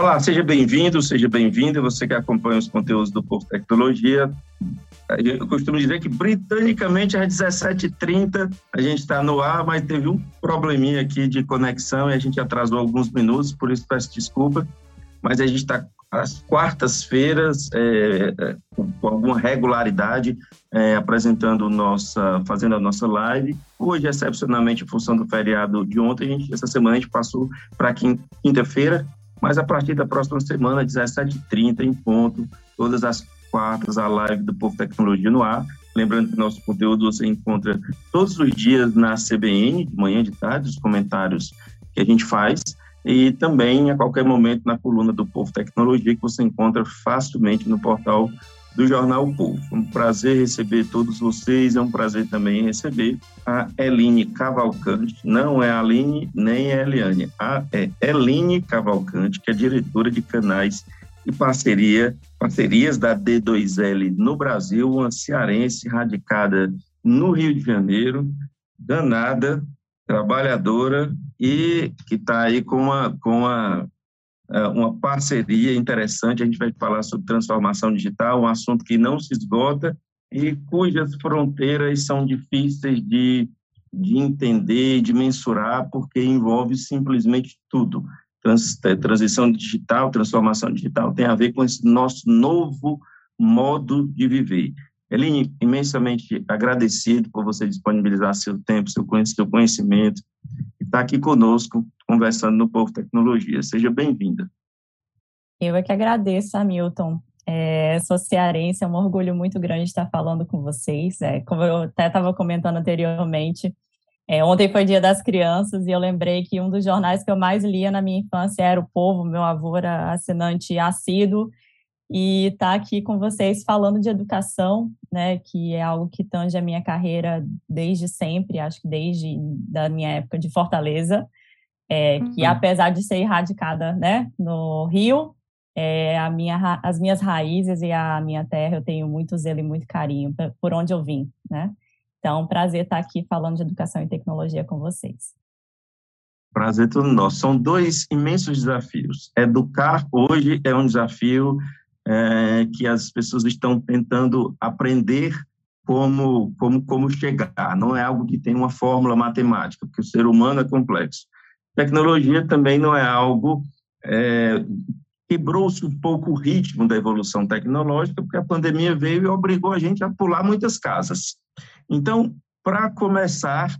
Olá, seja bem-vindo, seja bem-vinda, você que acompanha os conteúdos do Povo Tecnologia. Eu costumo dizer que, britanicamente, às 17h30 a gente está no ar, mas teve um probleminha aqui de conexão e a gente atrasou alguns minutos, por isso peço desculpa. Mas a gente está às quartas-feiras, é, é, com alguma regularidade, é, apresentando nossa, fazendo a nossa live. Hoje, excepcionalmente, em função do feriado de ontem, gente, essa semana a gente passou para quinta-feira, mas a partir da próxima semana, 17h30 em ponto, todas as quartas, a live do Povo Tecnologia no ar. Lembrando que nosso conteúdo você encontra todos os dias na CBN, de manhã, de tarde, os comentários que a gente faz, e também a qualquer momento na coluna do Povo Tecnologia, que você encontra facilmente no portal do Jornal o Povo. É um prazer receber todos vocês, é um prazer também receber a Eline Cavalcante, não é a Aline nem a Eliane, a é Eline Cavalcante, que é diretora de canais e parceria, parcerias da D2L no Brasil, uma cearense radicada no Rio de Janeiro, danada, trabalhadora e que está aí com uma, com é, uma parceria interessante. A gente vai falar sobre transformação digital, um assunto que não se esgota e cujas fronteiras são difíceis de, de entender, de mensurar, porque envolve simplesmente tudo. Trans, é, transição digital, transformação digital tem a ver com esse nosso novo modo de viver. Eline, imensamente agradecido por você disponibilizar seu tempo, seu conhecimento, e estar tá aqui conosco conversando no Povo Tecnologia. Seja bem-vinda. Eu é que agradeço, Hamilton. É, sou cearense, é um orgulho muito grande estar falando com vocês. É, como eu até estava comentando anteriormente, é, ontem foi Dia das Crianças e eu lembrei que um dos jornais que eu mais lia na minha infância era O Povo. Meu avô era assinante assíduo e estar tá aqui com vocês falando de educação, né, que é algo que tange a minha carreira desde sempre, acho que desde da minha época de Fortaleza é, que uhum. apesar de ser erradicada né, no Rio, é, a minha, as minhas raízes e a minha terra eu tenho muito zelo e muito carinho por onde eu vim, né? Então, prazer estar aqui falando de educação e tecnologia com vocês. Prazer todo nosso. São dois imensos desafios. Educar hoje é um desafio é, que as pessoas estão tentando aprender como, como, como chegar. Não é algo que tem uma fórmula matemática, porque o ser humano é complexo. Tecnologia também não é algo é, quebrou-se um pouco o ritmo da evolução tecnológica, porque a pandemia veio e obrigou a gente a pular muitas casas. Então, para começar,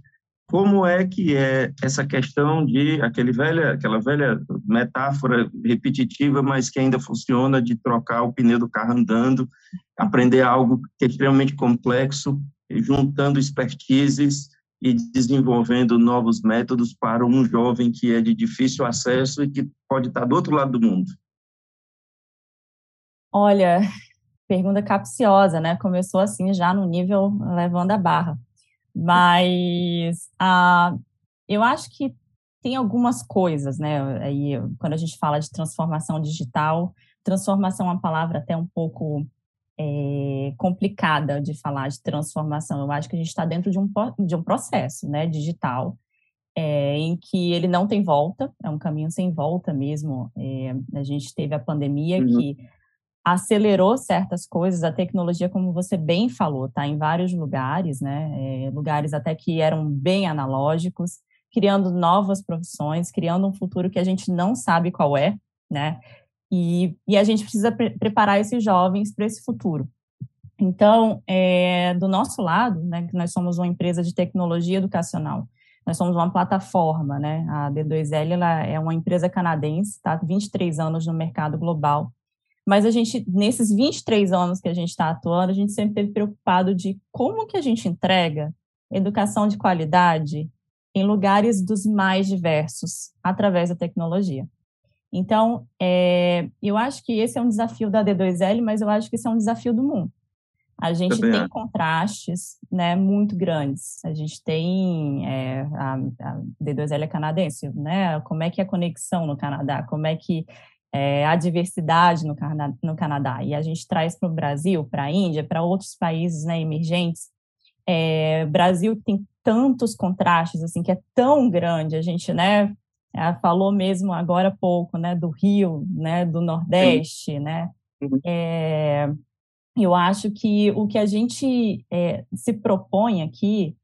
como é que é essa questão de aquele velha, aquela velha metáfora repetitiva, mas que ainda funciona de trocar o pneu do carro andando, aprender algo que é extremamente complexo, juntando expertises e desenvolvendo novos métodos para um jovem que é de difícil acesso e que pode estar do outro lado do mundo? Olha, pergunta capciosa, né? Começou assim já no nível levando a barra. Mas ah, eu acho que tem algumas coisas, né? Aí, quando a gente fala de transformação digital, transformação é uma palavra até um pouco é, complicada de falar de transformação. Eu acho que a gente está dentro de um, de um processo né, digital é, em que ele não tem volta, é um caminho sem volta mesmo. É, a gente teve a pandemia uhum. que acelerou certas coisas, a tecnologia, como você bem falou, está em vários lugares, né? É, lugares até que eram bem analógicos, criando novas profissões, criando um futuro que a gente não sabe qual é, né? E, e a gente precisa pre preparar esses jovens para esse futuro. Então, é, do nosso lado, né, que nós somos uma empresa de tecnologia educacional, nós somos uma plataforma, né? A D2L ela é uma empresa canadense, está há 23 anos no mercado global. Mas a gente, nesses 23 anos que a gente está atuando, a gente sempre esteve preocupado de como que a gente entrega educação de qualidade em lugares dos mais diversos, através da tecnologia. Então, é, eu acho que esse é um desafio da D2L, mas eu acho que esse é um desafio do mundo. A gente Também tem é. contrastes né, muito grandes. A gente tem é, a, a, D2L é canadense, né? Como é que é a conexão no Canadá? Como é que é a diversidade no, Canadá, no Canadá? E a gente traz para o Brasil, para a Índia, para outros países né, emergentes. É, Brasil tem tantos contrastes, assim, que é tão grande. A gente, né, Ela falou mesmo agora há pouco, né, do Rio, né, do Nordeste, Sim. né, uhum. é, eu acho que o que a gente é, se propõe aqui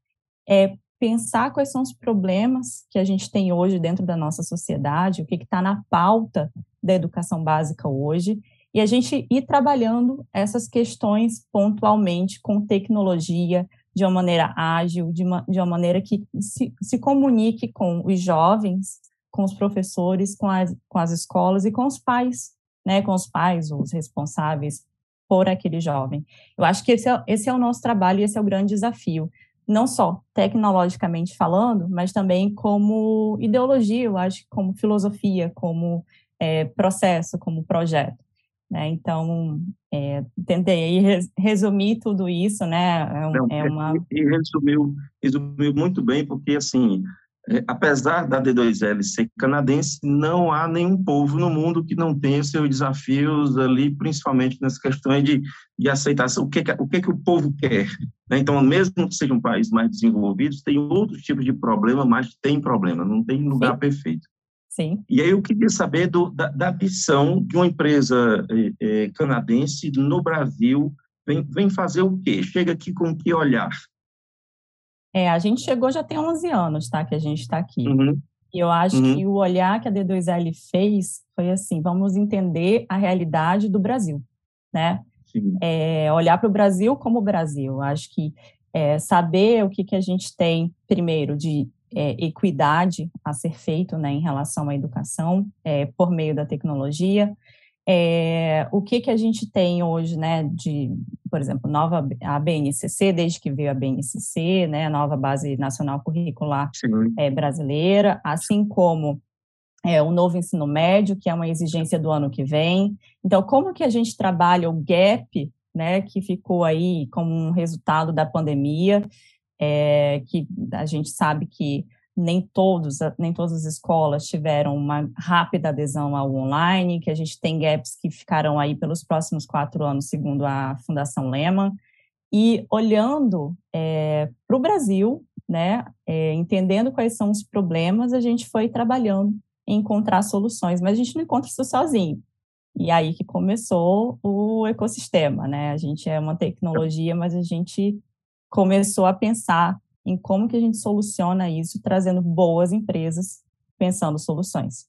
é pensar quais são os problemas que a gente tem hoje dentro da nossa sociedade, o que está na pauta da educação básica hoje, e a gente ir trabalhando essas questões pontualmente com tecnologia, de uma maneira ágil, de uma, de uma maneira que se, se comunique com os jovens, com os professores, com as, com as escolas e com os pais, né, com os pais, os responsáveis por aquele jovem. Eu acho que esse é, esse é o nosso trabalho e esse é o grande desafio, não só tecnologicamente falando, mas também como ideologia, eu acho, como filosofia, como é, processo, como projeto. Né? Então, é, tentei resumir tudo isso, né? É, Não, é uma... E resumiu, resumiu muito bem, porque, assim, é, apesar da D2L ser canadense, não há nenhum povo no mundo que não tenha seus desafios ali, principalmente nas questões de, de aceitação. O que, o que, que o povo quer? Né? Então, mesmo que seja um país mais desenvolvido, tem outros tipos de problema, mas tem problema, não tem lugar Sim. perfeito. Sim. E aí eu queria saber do, da, da missão de uma empresa é, canadense no Brasil, vem, vem fazer o quê? Chega aqui com que olhar? É, a gente chegou já tem 11 anos, tá, que a gente está aqui. Uhum. E eu acho uhum. que o olhar que a D2L fez foi assim, vamos entender a realidade do Brasil, né? É, olhar para o Brasil como o Brasil. Acho que é, saber o que, que a gente tem, primeiro, de é, equidade a ser feito né, em relação à educação é, por meio da tecnologia. É, o que, que a gente tem hoje, né, de, por exemplo, nova a BNCC, desde que veio a BNCC, né, a nova Base Nacional Curricular é, Brasileira, assim como é, o novo ensino médio, que é uma exigência do ano que vem. Então, como que a gente trabalha o gap, né, que ficou aí como um resultado da pandemia, é, que a gente sabe que nem todos, nem todas as escolas tiveram uma rápida adesão ao online, que a gente tem gaps que ficarão aí pelos próximos quatro anos, segundo a Fundação Lehman. E olhando é, para o Brasil, né, é, entendendo quais são os problemas, a gente foi trabalhando em encontrar soluções, mas a gente não encontra isso sozinho. E aí que começou o ecossistema, né? A gente é uma tecnologia, mas a gente começou a pensar em como que a gente soluciona isso, trazendo boas empresas pensando soluções.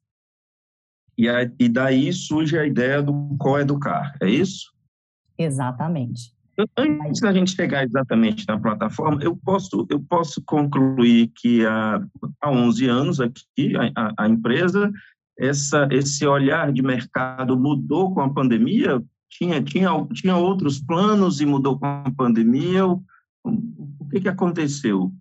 E, a, e daí surge a ideia do coeducar, é isso? Exatamente. Antes da gente chegar exatamente na plataforma, eu posso, eu posso concluir que há, há 11 anos aqui, a, a empresa, essa, esse olhar de mercado mudou com a pandemia? Tinha, tinha, tinha outros planos e mudou com a pandemia? O que, que aconteceu?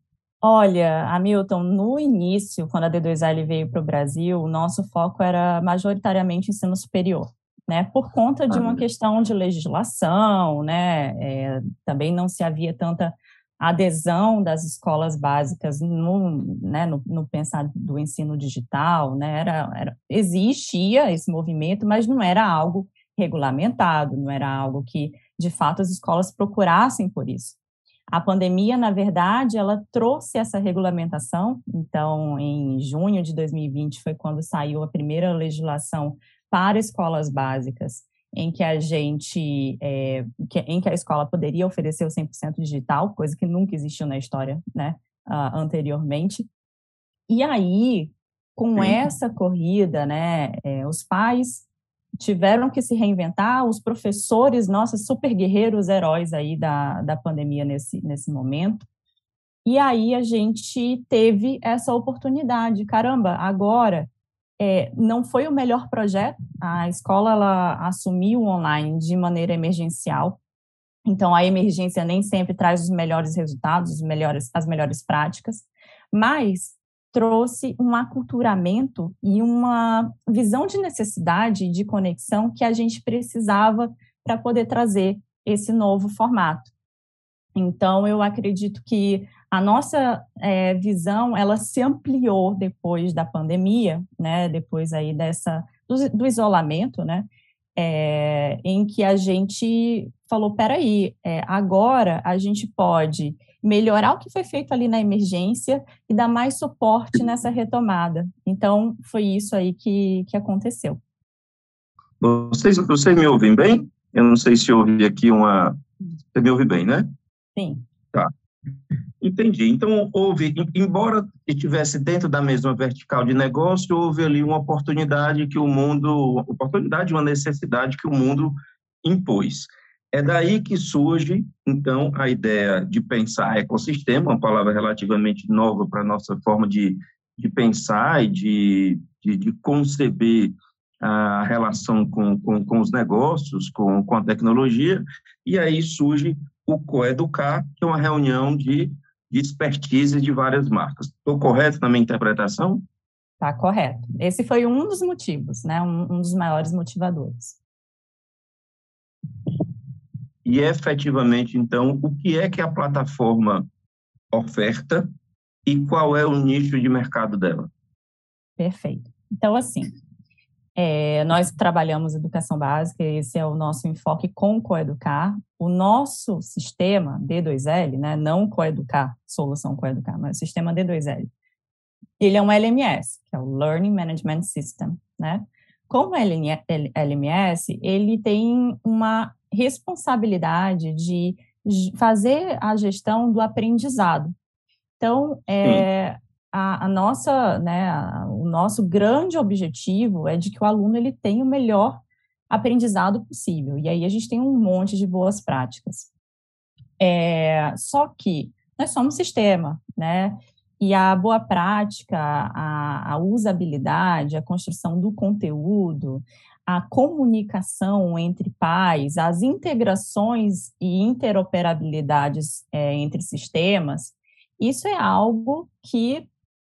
Olha, Hamilton, no início, quando a D2L veio para o Brasil, o nosso foco era majoritariamente ensino superior, né? Por conta de uma ah. questão de legislação, né? É, também não se havia tanta adesão das escolas básicas no, né, no, no pensar do ensino digital, né? Era, era, existia esse movimento, mas não era algo regulamentado, não era algo que, de fato, as escolas procurassem por isso. A pandemia, na verdade, ela trouxe essa regulamentação. Então, em junho de 2020 foi quando saiu a primeira legislação para escolas básicas, em que a gente, é, em que a escola poderia oferecer o 100% digital, coisa que nunca existiu na história, né, uh, anteriormente. E aí, com essa corrida, né, é, os pais tiveram que se reinventar, os professores, nossos super guerreiros, heróis aí da, da pandemia nesse, nesse momento. E aí a gente teve essa oportunidade. Caramba, agora é, não foi o melhor projeto. A escola ela assumiu online de maneira emergencial. Então a emergência nem sempre traz os melhores resultados, os melhores, as melhores práticas. Mas trouxe um aculturamento e uma visão de necessidade de conexão que a gente precisava para poder trazer esse novo formato. Então, eu acredito que a nossa é, visão ela se ampliou depois da pandemia, né? Depois aí dessa do, do isolamento, né? É, em que a gente falou, peraí, é, agora a gente pode melhorar o que foi feito ali na emergência e dar mais suporte nessa retomada. Então, foi isso aí que, que aconteceu. Vocês, vocês me ouvem bem? Eu não sei se ouvi aqui uma. Você me ouve bem, né? Sim. Tá. Entendi. Então, houve, embora estivesse dentro da mesma vertical de negócio, houve ali uma oportunidade que o mundo, oportunidade, uma necessidade que o mundo impôs. É daí que surge, então, a ideia de pensar ecossistema, uma palavra relativamente nova para a nossa forma de, de pensar e de, de, de conceber a relação com, com, com os negócios, com, com a tecnologia, e aí surge o Coeducar, que é uma reunião de, de expertise de várias marcas. Estou correto na minha interpretação? Está correto. Esse foi um dos motivos, né? um, um dos maiores motivadores. E efetivamente, então, o que é que a plataforma oferta e qual é o nicho de mercado dela? Perfeito. Então, assim, é, nós trabalhamos educação básica, esse é o nosso enfoque com Coeducar. O nosso sistema D2L, né, não Coeducar, solução Coeducar, mas o sistema D2L, ele é um LMS, que é o Learning Management System, né? Como LMS, ele tem uma responsabilidade de fazer a gestão do aprendizado. Então, é, a, a, nossa, né, a, o nosso grande objetivo é de que o aluno ele tenha o melhor aprendizado possível. E aí a gente tem um monte de boas práticas. É, só que nós somos sistema, né? E a boa prática, a, a usabilidade, a construção do conteúdo, a comunicação entre pais, as integrações e interoperabilidades é, entre sistemas, isso é algo que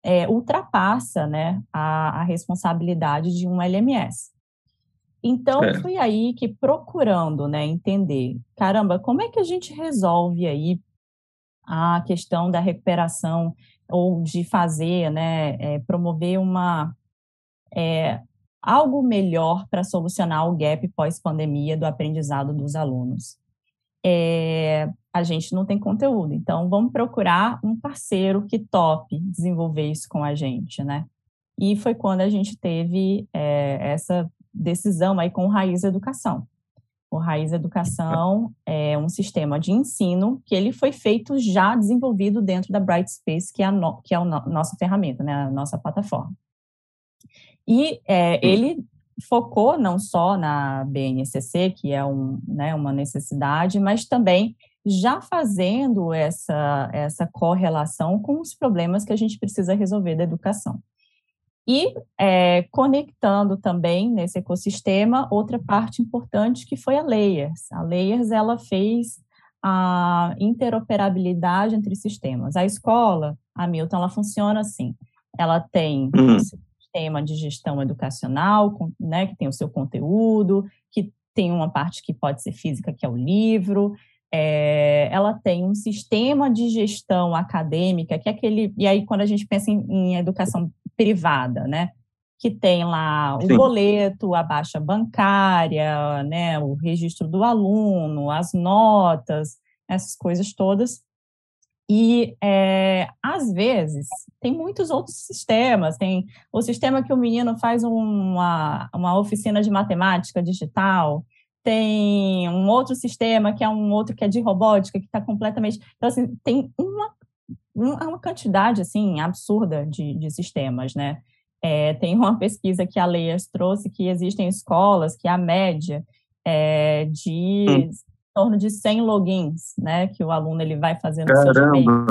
é, ultrapassa né, a, a, responsabilidade de um LMS. Então, é. foi aí que, procurando né, entender, caramba, como é que a gente resolve aí a questão da recuperação ou de fazer, né, é, promover uma é, algo melhor para solucionar o gap pós-pandemia do aprendizado dos alunos. É, a gente não tem conteúdo. Então, vamos procurar um parceiro que tope desenvolver isso com a gente, né? E foi quando a gente teve é, essa decisão aí com o Raiz Educação. O Raiz Educação é um sistema de ensino que ele foi feito já desenvolvido dentro da Brightspace, que é a, no, que é a no, nossa ferramenta, né, a nossa plataforma. E é, ele focou não só na BNCC, que é um, né, uma necessidade, mas também já fazendo essa, essa correlação com os problemas que a gente precisa resolver da educação. E é, conectando também nesse ecossistema outra parte importante que foi a Layers. A Layers ela fez a interoperabilidade entre sistemas. A escola, a Milton, ela funciona assim. Ela tem uhum. Sistema de gestão educacional, né, que tem o seu conteúdo, que tem uma parte que pode ser física, que é o livro, é, ela tem um sistema de gestão acadêmica, que é aquele. E aí, quando a gente pensa em, em educação privada, né? Que tem lá o Sim. boleto, a baixa bancária, né, o registro do aluno, as notas, essas coisas todas. E, é, às vezes, tem muitos outros sistemas. Tem o sistema que o menino faz uma, uma oficina de matemática digital, tem um outro sistema que é um outro que é de robótica, que está completamente. Então, assim, tem uma, uma quantidade assim absurda de, de sistemas, né? É, tem uma pesquisa que a Layers trouxe que existem escolas que a média é de hum. Torno de 100 logins, né? Que o aluno ele vai fazendo Caramba.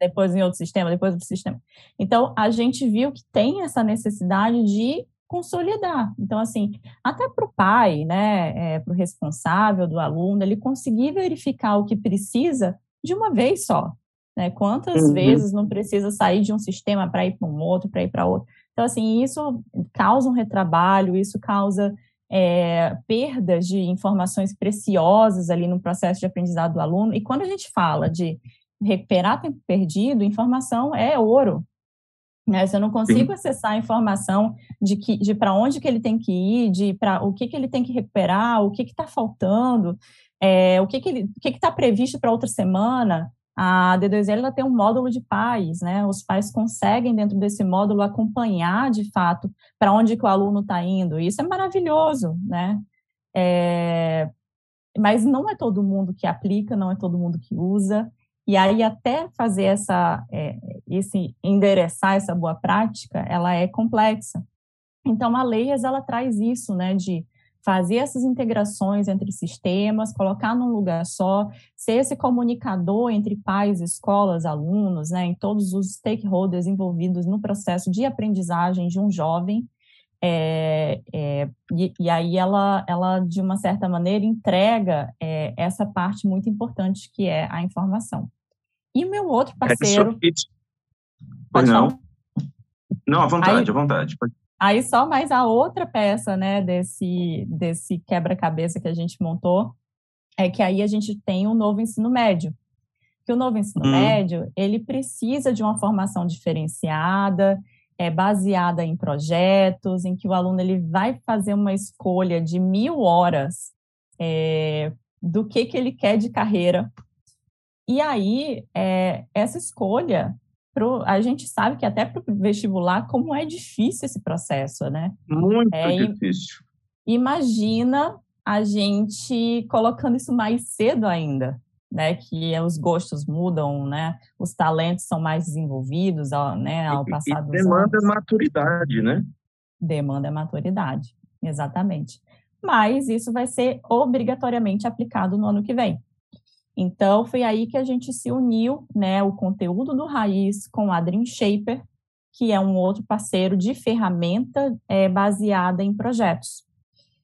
depois em outro sistema, depois outro sistema. Então, a gente viu que tem essa necessidade de consolidar. Então, assim, até para o pai, né, é, para o responsável do aluno, ele conseguir verificar o que precisa de uma vez só. Né? Quantas uhum. vezes não precisa sair de um sistema para ir para um outro, para ir para outro? Então, assim, isso causa um retrabalho, isso causa é, perdas de informações preciosas ali no processo de aprendizado do aluno. E quando a gente fala de recuperar tempo perdido, informação é ouro, né? Se eu não consigo Sim. acessar a informação de, que, de para onde que ele tem que ir, de para o que, que ele tem que recuperar, o que está faltando, é, o que que que está previsto para outra semana, a D2L ela tem um módulo de pais, né? Os pais conseguem, dentro desse módulo, acompanhar, de fato, para onde que o aluno está indo. Isso é maravilhoso, né? É, mas não é todo mundo que aplica, não é todo mundo que usa. E aí, até fazer essa, é, esse endereçar essa boa prática, ela é complexa. Então, a Leias, ela traz isso, né, de fazer essas integrações entre sistemas, colocar num lugar só, ser esse comunicador entre pais, escolas, alunos, né, em todos os stakeholders envolvidos no processo de aprendizagem de um jovem. É, é, e, e, aí ela, ela, de uma certa maneira, entrega é, essa parte muito importante que é a informação. E o meu outro é parceiro... Pois não. Não, à vontade, aí, à vontade. Aí só mais a outra peça, né, desse, desse quebra-cabeça que a gente montou, é que aí a gente tem o um novo ensino médio. Que o novo ensino hum. médio, ele precisa de uma formação diferenciada, é baseada em projetos, em que o aluno ele vai fazer uma escolha de mil horas é, do que, que ele quer de carreira. E aí, é, essa escolha pro, a gente sabe que até para o vestibular, como é difícil esse processo, né? Muito é, difícil. Imagina a gente colocando isso mais cedo ainda, né? Que os gostos mudam, né? Os talentos são mais desenvolvidos, né? Ao passar dos demanda anos. maturidade, né? Demanda maturidade, exatamente. Mas isso vai ser obrigatoriamente aplicado no ano que vem. Então, foi aí que a gente se uniu, né, o conteúdo do Raiz com a Dream Shaper, que é um outro parceiro de ferramenta é, baseada em projetos.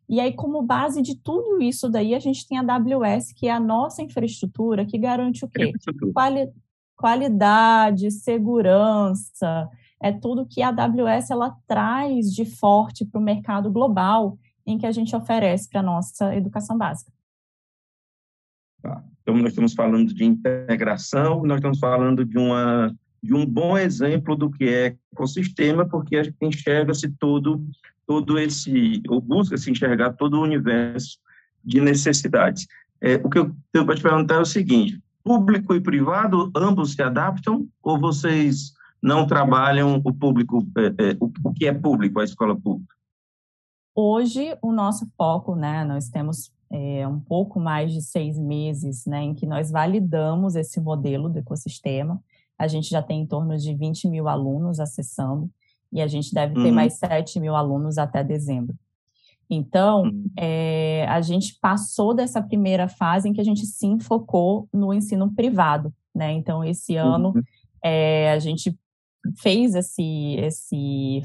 E aí, como base de tudo isso daí, a gente tem a AWS, que é a nossa infraestrutura, que garante o quê? Quali qualidade, segurança, é tudo que a AWS ela traz de forte para o mercado global em que a gente oferece para a nossa educação básica. Tá. Então, nós estamos falando de integração, nós estamos falando de, uma, de um bom exemplo do que é ecossistema, porque a gente enxerga-se todo, todo esse, ou busca-se enxergar todo o universo de necessidades. É, o que eu tenho para te perguntar é o seguinte: público e privado, ambos se adaptam, ou vocês não trabalham o público, é, é, o, o que é público, a escola pública? Hoje, o nosso foco, né, nós temos é, um pouco mais de seis meses, né, em que nós validamos esse modelo do ecossistema. A gente já tem em torno de 20 mil alunos acessando e a gente deve ter uhum. mais 7 mil alunos até dezembro. Então, uhum. é, a gente passou dessa primeira fase em que a gente sim focou no ensino privado, né? Então, esse ano uhum. é, a gente fez esse, esse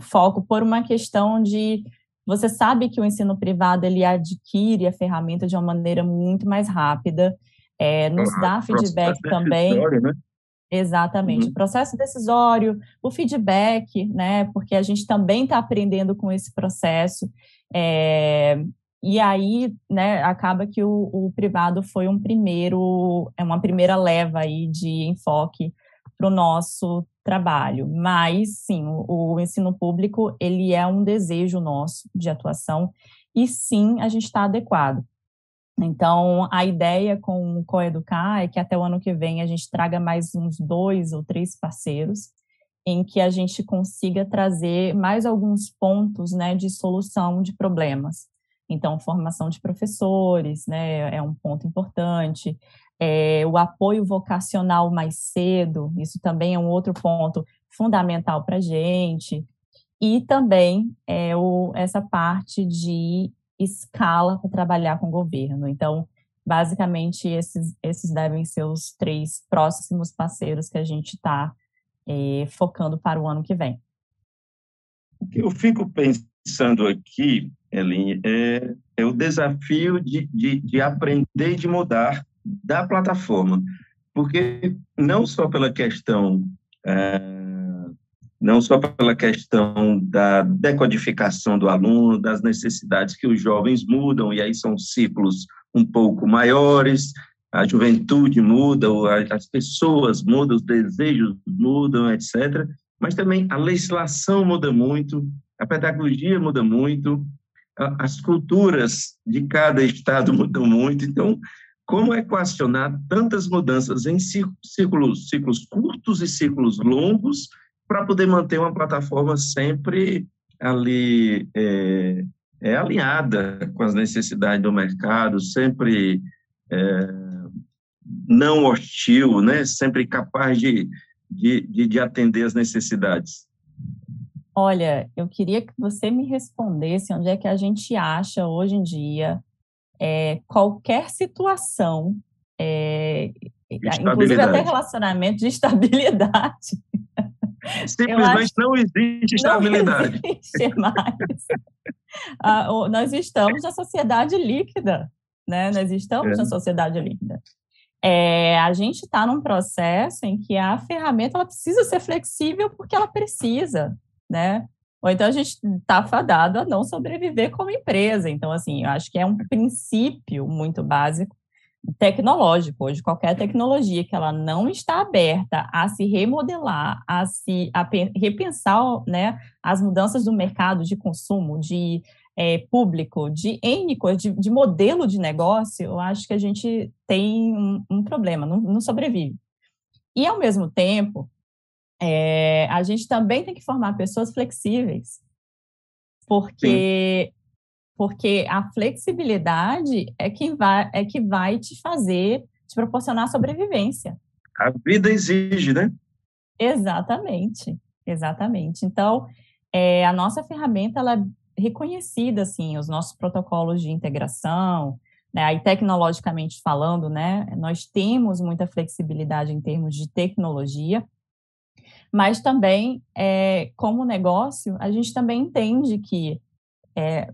foco por uma questão de você sabe que o ensino privado ele adquire a ferramenta de uma maneira muito mais rápida, é, nos ah, dá feedback também. Né? Exatamente, uhum. o processo decisório, o feedback, né? Porque a gente também está aprendendo com esse processo. É, e aí, né, acaba que o, o, privado foi um primeiro, é uma primeira leva aí de enfoque para o nosso trabalho. Mas, sim, o, o, ensino público, ele é um desejo nosso de atuação e, sim, a gente está adequado. Então, a ideia com o Coeducar é que até o ano que vem a gente traga mais uns dois ou três parceiros em que a gente consiga trazer mais alguns pontos né, de solução de problemas. Então, formação de professores né, é um ponto importante, é, o apoio vocacional mais cedo, isso também é um outro ponto fundamental para a gente, e também é, o, essa parte de escala para trabalhar com o governo. Então, basicamente, esses, esses devem ser os três próximos parceiros que a gente está é, focando para o ano que vem. O que eu fico pensando aqui, Elinha, é, é o desafio de, de, de aprender e de mudar da plataforma, porque não só pela questão é, não só pela questão da decodificação do aluno, das necessidades que os jovens mudam, e aí são ciclos um pouco maiores, a juventude muda, as pessoas mudam, os desejos mudam, etc. Mas também a legislação muda muito, a pedagogia muda muito, as culturas de cada estado mudam muito. Então, como equacionar tantas mudanças em ciclos, ciclos curtos e ciclos longos para poder manter uma plataforma sempre ali é, é, alinhada com as necessidades do mercado, sempre é, não hostil, né? sempre capaz de, de, de, de atender as necessidades. Olha, eu queria que você me respondesse onde é que a gente acha hoje em dia é, qualquer situação, é, inclusive até relacionamento de estabilidade. Simplesmente não existe estabilidade. Não existe mais. ah, nós estamos na sociedade líquida, né? Nós estamos é. na sociedade líquida. É, a gente está num processo em que a ferramenta ela precisa ser flexível porque ela precisa né? Ou então a gente está fadado a não sobreviver como empresa. Então, assim, eu acho que é um princípio muito básico tecnológico. Hoje, qualquer tecnologia que ela não está aberta a se remodelar, a se a repensar né, as mudanças do mercado de consumo, de é, público, de N de, de, modelo de negócio, eu acho que a gente tem um, um problema, não, não sobrevive. E, ao mesmo tempo, é, a gente também tem que formar pessoas flexíveis, porque porque a flexibilidade é que vai é que vai te fazer te proporcionar sobrevivência. A vida exige, né? Exatamente, exatamente. Então, é, a nossa ferramenta ela é reconhecida assim, os nossos protocolos de integração, né, aí tecnologicamente falando, né, nós temos muita flexibilidade em termos de tecnologia mas também, é, como negócio, a gente também entende que é,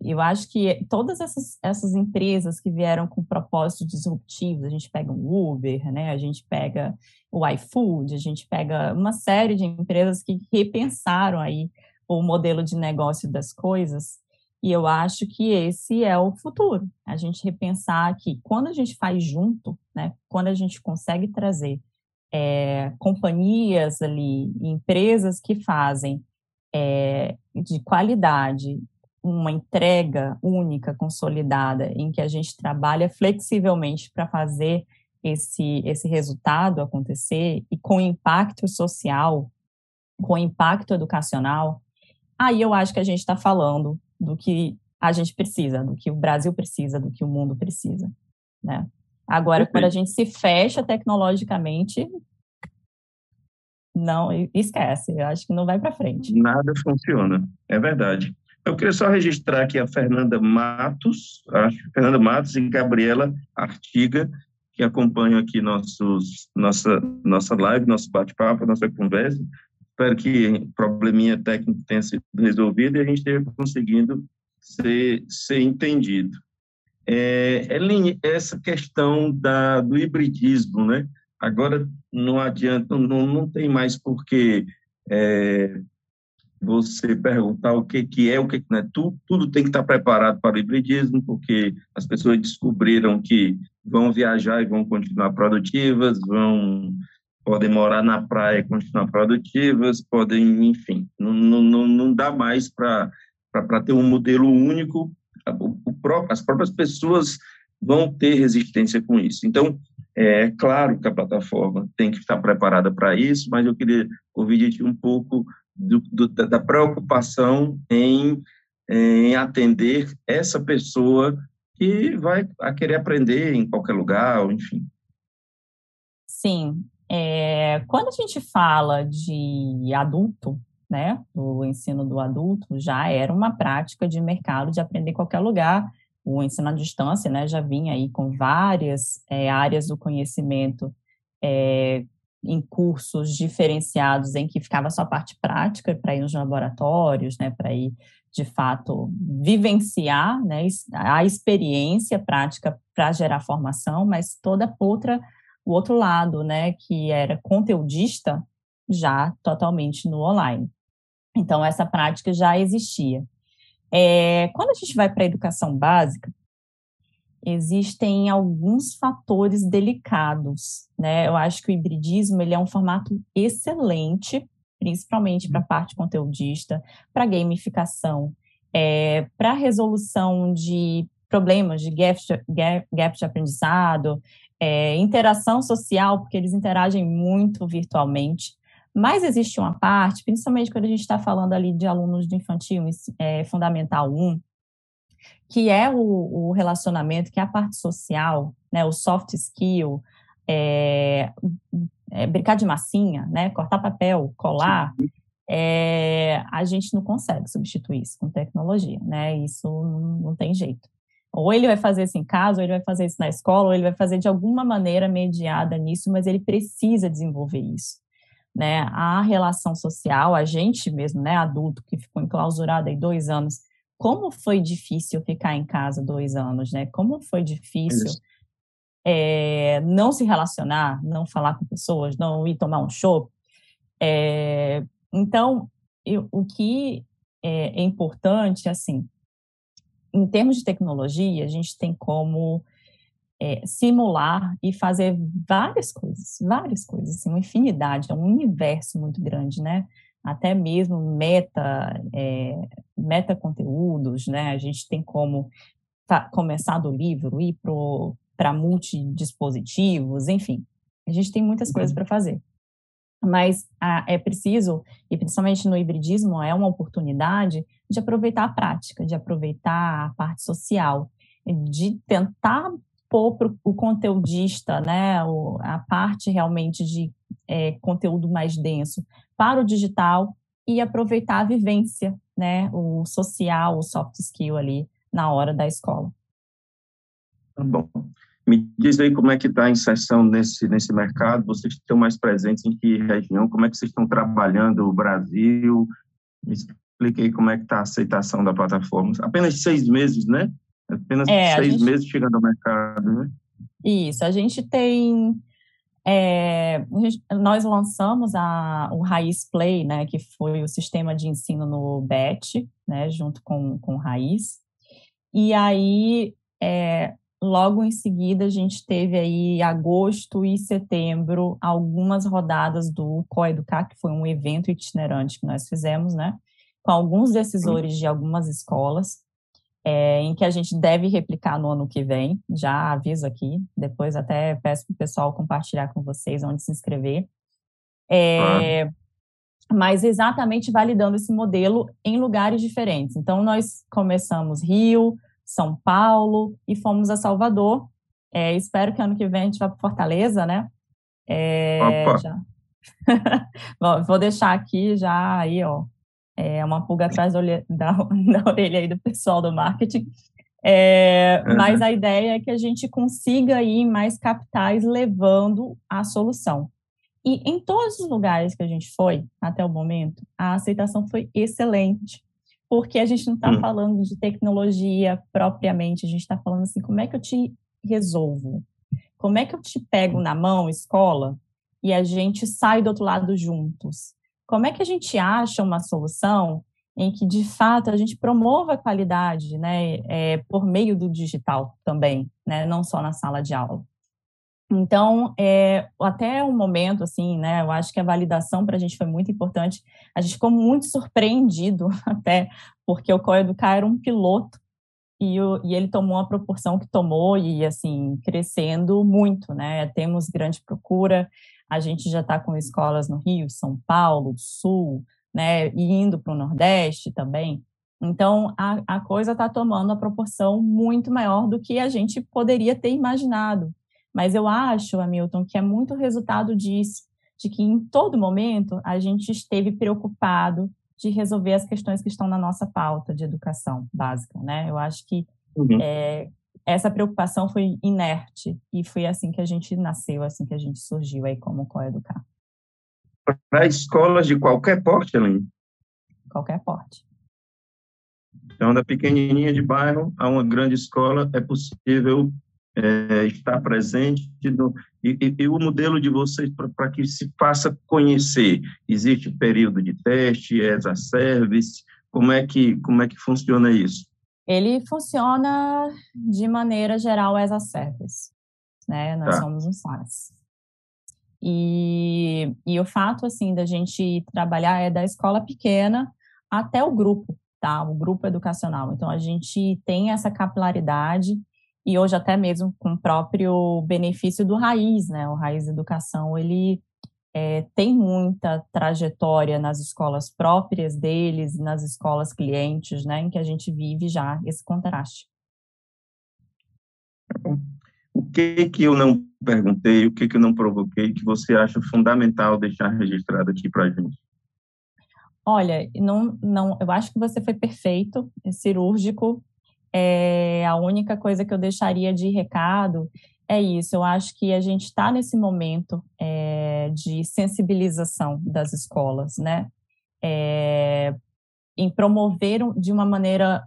eu acho que todas essas, essas empresas que vieram com propósitos disruptivos, a gente pega o Uber, né, a gente pega o iFood, a gente pega uma série de empresas que repensaram aí o modelo de negócio das coisas, e eu acho que esse é o futuro. A gente repensar que quando a gente faz junto, né, quando a gente consegue trazer é, companhias ali, empresas que fazem é, de qualidade uma entrega única, consolidada, em que a gente trabalha flexivelmente para fazer esse, esse resultado acontecer e com impacto social, com impacto educacional, aí eu acho que a gente está falando do que a gente precisa, do que o Brasil precisa, do que o mundo precisa, né? Agora, Perfeito. quando a gente se fecha tecnologicamente, não esquece, eu acho que não vai para frente. Nada funciona, é verdade. Eu queria só registrar aqui a Fernanda Matos, acho Fernanda Matos e Gabriela Artiga, que acompanham aqui nossos, nossa, nossa live, nosso bate-papo, nossa conversa. Espero que o probleminha técnico tenha sido resolvido e a gente esteja conseguindo ser, ser entendido. É, essa questão da, do hibridismo, né? Agora não adianta, não, não tem mais porque é, você perguntar o que, que é, o que, não é. Tudo, tudo tem que estar preparado para o hibridismo, porque as pessoas descobriram que vão viajar e vão continuar produtivas, vão podem morar na praia e continuar produtivas, podem, enfim, não, não, não dá mais para ter um modelo único o, o, as próprias pessoas vão ter resistência com isso. Então, é claro que a plataforma tem que estar preparada para isso, mas eu queria ouvir de um pouco do, do, da preocupação em, em atender essa pessoa que vai querer aprender em qualquer lugar, enfim. Sim. É, quando a gente fala de adulto, né, o ensino do adulto já era uma prática de mercado de aprender em qualquer lugar. O ensino à distância, né, já vinha aí com várias é, áreas do conhecimento é, em cursos diferenciados em que ficava só a parte prática para ir nos laboratórios, né, para ir de fato vivenciar, né, a experiência prática para gerar formação, mas toda outra o outro lado, né, que era conteudista, já totalmente no online. Então, essa prática já existia. É, quando a gente vai para a educação básica, existem alguns fatores delicados, né? Eu acho que o hibridismo ele é um formato excelente, principalmente para a parte conteudista, para gamificação, é, para resolução de problemas de gap de, gap, gap de aprendizado, é, interação social, porque eles interagem muito virtualmente. Mas existe uma parte, principalmente quando a gente está falando ali de alunos do infantil é, fundamental 1, que é o, o, relacionamento, que é a parte social, né, o soft skill, é, é, brincar de massinha, né, cortar papel, colar, é, a gente não consegue substituir isso com tecnologia, né? Isso não, não, tem jeito. Ou ele vai fazer isso em casa, ou ele vai fazer isso na escola, ou ele vai fazer de alguma maneira mediada nisso, mas ele precisa desenvolver isso. Né? A relação social, a gente mesmo, né, adulto que ficou enclausurado aí dois anos, como foi difícil ficar em casa dois anos, né? Como foi difícil é, não se relacionar, não falar com pessoas, não ir tomar um show. É, então, eu, o que é, é importante, assim, em termos de tecnologia, a gente tem como é, simular e fazer várias coisas, várias coisas, assim, uma infinidade, é um universo muito grande, né? Até mesmo meta, é, meta conteúdos, né? A gente tem como tá, começar do livro, ir para multidispositivos, enfim, a gente tem muitas coisas para fazer mas ah, é preciso, e principalmente no hibridismo, é uma oportunidade de aproveitar a prática, de aproveitar a parte social, de tentar pôr para o conteudista, né, a parte realmente de é, conteúdo mais denso para o digital e aproveitar a vivência, né, o social, o soft skill ali na hora da escola. Tá bom. Me diz aí como é que está a inserção nesse, nesse mercado, vocês estão mais presentes em que região, como é que vocês estão trabalhando o Brasil, me explique aí como é que está a aceitação da plataforma. Apenas seis meses, né? Apenas é, seis gente... meses chegando ao mercado, né? Isso, a gente tem... É, a gente, nós lançamos a, o Raiz Play, né, que foi o sistema de ensino no BET, né, junto com, com o Raiz. E aí, é, Logo em seguida, a gente teve aí agosto e setembro algumas rodadas do Coeducar, que foi um evento itinerante que nós fizemos, né? Com alguns decisores de algumas escolas, é, em que a gente deve replicar no ano que vem. Já aviso aqui, depois até peço para o pessoal compartilhar com vocês onde se inscrever. É, Mas exatamente validando esse modelo em lugares diferentes. Então, nós começamos Rio, são Paulo e fomos a Salvador. É, espero que ano que vem a gente vá para Fortaleza, né? É, já. Bom, vou deixar aqui já aí, ó, é uma pulga atrás da, da, orelha aí do pessoal do marketing. É, uhum. Mas a ideia é que a gente consiga ir mais capitais levando a solução. E em todos os lugares que a gente foi até o momento, a aceitação foi excelente porque a gente não está hum. falando de tecnologia propriamente, a gente está falando assim, como é que eu te resolvo? Como é que eu te pego na mão, escola, e a gente sai do outro lado juntos? Como é que a gente acha uma solução em que, de fato, a gente promova a qualidade, né, é, por meio do digital também, né, não só na sala de aula? Então, é, até o momento, assim, né, eu acho que a validação para a gente foi muito importante. A gente ficou muito surpreendido até, porque o Coeducar era um piloto e, o, e ele tomou a proporção que tomou e, assim, crescendo muito, né? Temos grande procura, a gente já está com escolas no Rio, São Paulo, Sul, né, e indo para o Nordeste também. Então, a, a coisa está tomando a proporção muito maior do que a gente poderia ter imaginado. Mas eu acho, Hamilton, que é muito resultado disso, de que em todo momento a gente esteve preocupado de resolver as questões que estão na nossa pauta de educação básica, né? Eu acho que uhum. é, essa preocupação foi inerte e foi assim que a gente nasceu, assim que a gente surgiu aí como Coeducar. Para escolas de qualquer porte, Helene? Qualquer porte. Então, da pequenininha de bairro a uma grande escola, é possível é, estar presente no, e, e, o modelo de vocês para que se faça conhecer. Existe período de teste, as a service, como é que como é que funciona isso? Ele funciona de maneira geral as a service, né? Nós tá. somos um SaaS. E, e o fato assim da gente trabalhar é da escola pequena até o grupo, tá? O grupo educacional. Então, a gente tem essa capilaridade e hoje até mesmo com o próprio benefício do Raiz, né? O Raiz Educação, ele é, tem muita trajetória nas escolas próprias deles, nas escolas clientes, né? Em que a gente vive já esse contraste. O que que eu não perguntei, o que que eu não provoquei, que você acha fundamental deixar registrado aqui para a gente? Olha, não, não, eu acho que você foi perfeito, é cirúrgico. É, a única coisa que eu deixaria de recado é isso. Eu acho que a gente está nesse momento é, de sensibilização das escolas, né? É, em promover de uma maneira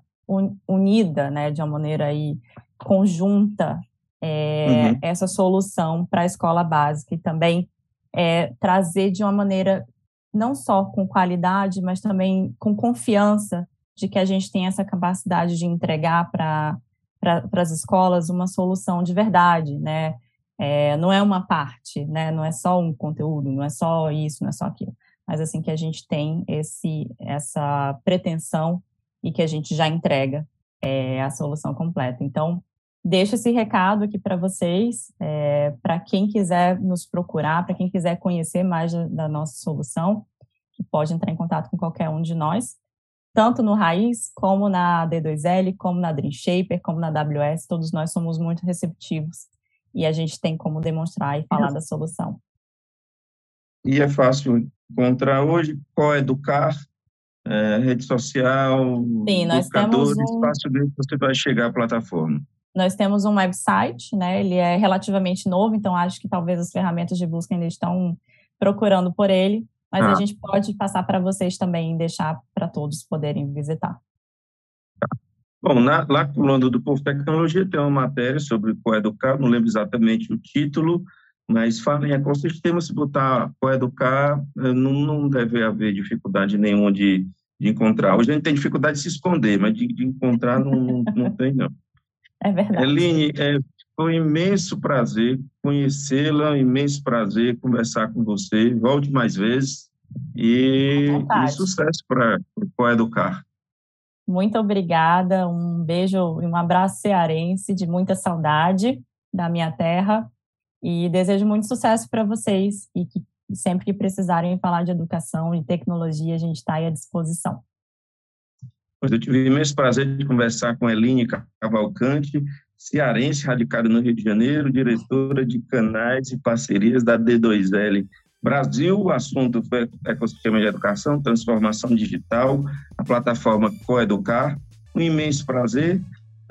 unida, né? De uma maneira aí conjunta é, uhum. essa solução para a escola básica e também é, trazer de uma maneira não só com qualidade, mas também com confiança de que a gente tem essa capacidade de entregar para para as escolas uma solução de verdade, né? É, não é uma parte, né? Não é só um conteúdo, não é só isso, não é só aquilo, mas assim que a gente tem esse essa pretensão e que a gente já entrega é, a solução completa. Então, deixo esse recado aqui para vocês, é, para quem quiser nos procurar, para quem quiser conhecer mais da, da, nossa solução, que pode entrar em contato com qualquer um de nós, tanto no Raiz, como na D2L, como na Dream Shaper, como na AWS, todos nós somos muito receptivos e a gente tem como demonstrar e falar da solução. E é fácil encontrar hoje, qual educar, é, rede social, Sim, nós temos um... facilmente você vai chegar à plataforma. Nós temos um website, né? Ele é relativamente novo, então acho que talvez as ferramentas de busca ainda estão procurando por ele, mas ah. a gente pode passar para vocês também, deixar para todos poderem visitar. Bom, na, lá Lando do Povo Tecnologia tem uma matéria sobre Coeducar, não lembro exatamente o título, mas fala em ecossistema, se botar Coeducar, eh, não, não deve haver dificuldade nenhuma de, de encontrar. Hoje a gente tem dificuldade de se esconder, mas de, de encontrar não, não, não tem, não. É verdade. Eline, é, foi um imenso prazer conhecê-la, um imenso prazer conversar com você. Volte mais vezes e, e sucesso para o Educar. Muito obrigada, um beijo e um abraço cearense de muita saudade da minha terra e desejo muito sucesso para vocês e que sempre que precisarem falar de educação e tecnologia, a gente está aí à disposição. Pois eu tive imenso prazer de conversar com Eline Cavalcante, cearense, radicada no Rio de Janeiro, diretora de canais e parcerias da D2L Brasil. O assunto foi ecossistema de educação, transformação digital, a plataforma Coeducar. Um imenso prazer.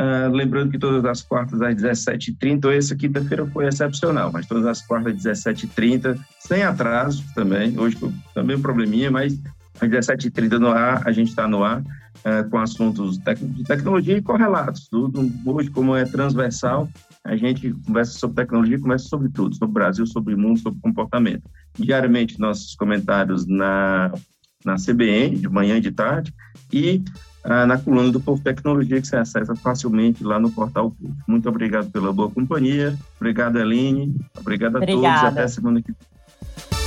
Uh, lembrando que todas as quartas às 17h30, essa quinta-feira foi excepcional, mas todas as quartas às 17h30, sem atraso também. Hoje também um probleminha, mas às 17h30 no ar, a gente está no ar é, com assuntos de tecnologia e correlatos. Tudo hoje, como é transversal, a gente conversa sobre tecnologia, conversa sobre tudo, sobre o Brasil, sobre o mundo, sobre comportamento. Diariamente, nossos comentários na, na CBN, de manhã e de tarde, e ah, na coluna do Povo Tecnologia, que você acessa facilmente lá no portal público. Muito obrigado pela boa companhia. Obrigado, Eline. Obrigado a Obrigada. todos. Até semana que vem.